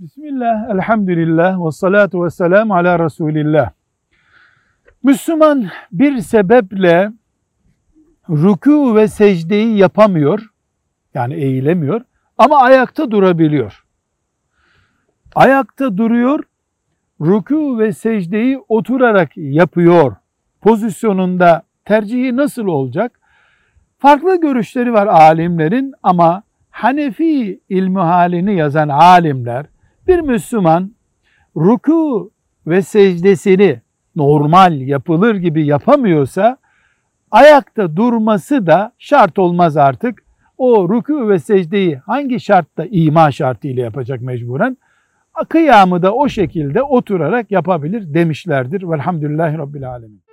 Bismillah, elhamdülillah ve salatu ve selamu ala Resulillah. Müslüman bir sebeple ruku ve secdeyi yapamıyor, yani eğilemiyor ama ayakta durabiliyor. Ayakta duruyor, ruku ve secdeyi oturarak yapıyor. Pozisyonunda tercihi nasıl olacak? Farklı görüşleri var alimlerin ama Hanefi ilmi halini yazan alimler bir Müslüman ruku ve secdesini normal yapılır gibi yapamıyorsa ayakta durması da şart olmaz artık. O ruku ve secdeyi hangi şartta ima şartıyla yapacak mecburen? Kıyamı da o şekilde oturarak yapabilir demişlerdir. Velhamdülillahi Rabbil Alemin.